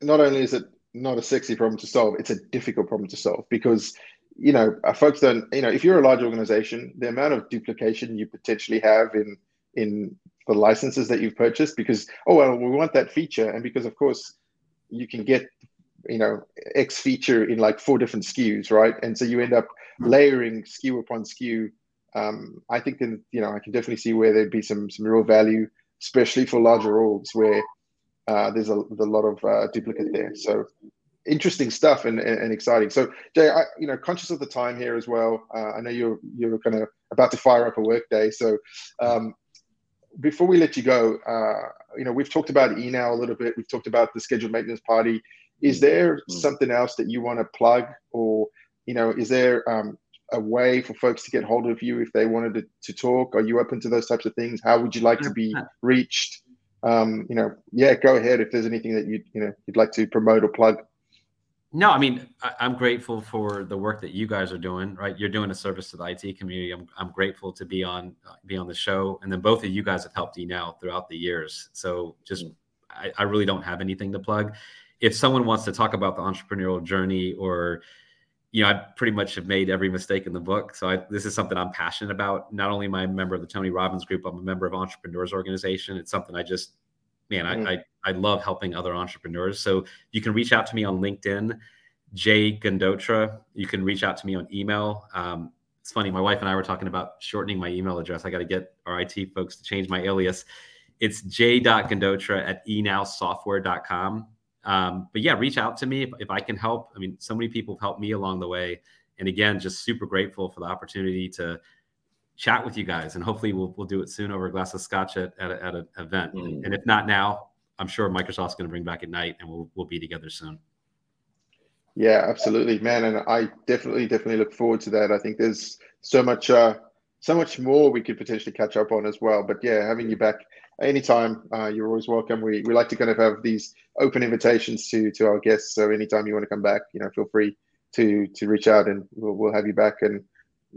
not only is it not a sexy problem to solve, it's a difficult problem to solve because you know, uh, folks don't, you know, if you're a large organization, the amount of duplication you potentially have in in the licenses that you've purchased because, oh, well, we want that feature. And because, of course, you can get, you know, X feature in like four different SKUs, right? And so you end up layering SKU upon SKU. Um, I think, in, you know, I can definitely see where there'd be some some real value, especially for larger orgs where uh, there's a, there's a lot of uh, duplicate there. So interesting stuff and, and, exciting. So Jay, I, you know, conscious of the time here as well. Uh, I know you're you're kind of about to fire up a workday. So um, before we let you go, uh, you know, we've talked about eNow a little bit. We've talked about the scheduled maintenance party. Is there mm-hmm. something else that you want to plug, or you know, is there um, a way for folks to get hold of you if they wanted to, to talk? Are you open to those types of things? How would you like to be reached? Um, you know, yeah, go ahead if there's anything that you you know you'd like to promote or plug. No, I mean, I, am grateful for the work that you guys are doing. Right, you're doing a service to the IT community. I'm, I'm grateful to be on uh, be on the show, and then both of you guys have helped ENow throughout the years. So just, mm. I, I really don't have anything to plug. If someone wants to talk about the entrepreneurial journey or you know, I pretty much have made every mistake in the book. So I, this is something I'm passionate about. Not only am I a member of the Tony Robbins Group, I'm a member of Entrepreneurs Organization. It's something I just, man. I, I, I love helping other entrepreneurs. So you can reach out to me on LinkedIn, Jay Gundotra. You can reach out to me on email. Um, it's funny, my wife and I were talking about shortening my email address. I got to get our IT folks to change my alias. It's j.gundotra at enowsoftware.com. Um, but yeah, reach out to me if, if I can help. I mean, so many people have helped me along the way. And again, just super grateful for the opportunity to chat with you guys. And hopefully we'll, we'll do it soon over a glass of scotch at, at, a, at an event. Mm. And if not now, I'm sure Microsoft's going to bring back Ignite and we'll, we'll be together soon. Yeah, absolutely, man. And I definitely, definitely look forward to that. I think there's so much, uh, so much more we could potentially catch up on as well. But yeah, having you back anytime uh, you're always welcome. We, we like to kind of have these open invitations to to our guests. So anytime you want to come back, you know, feel free to to reach out and we'll, we'll have you back. And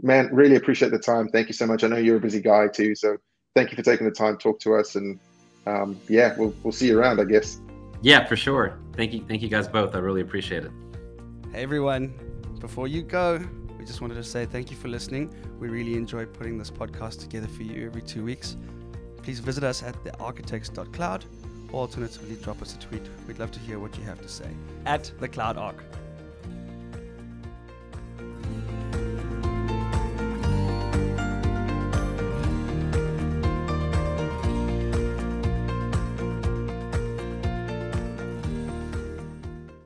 man, really appreciate the time. Thank you so much. I know you're a busy guy too, so thank you for taking the time to talk to us. And um, yeah, we'll we'll see you around, I guess. Yeah, for sure. Thank you, thank you guys both. I really appreciate it. Hey everyone, before you go, we just wanted to say thank you for listening. We really enjoy putting this podcast together for you every two weeks please visit us at thearchitects.cloud or alternatively drop us a tweet. We'd love to hear what you have to say at the Cloud Arc.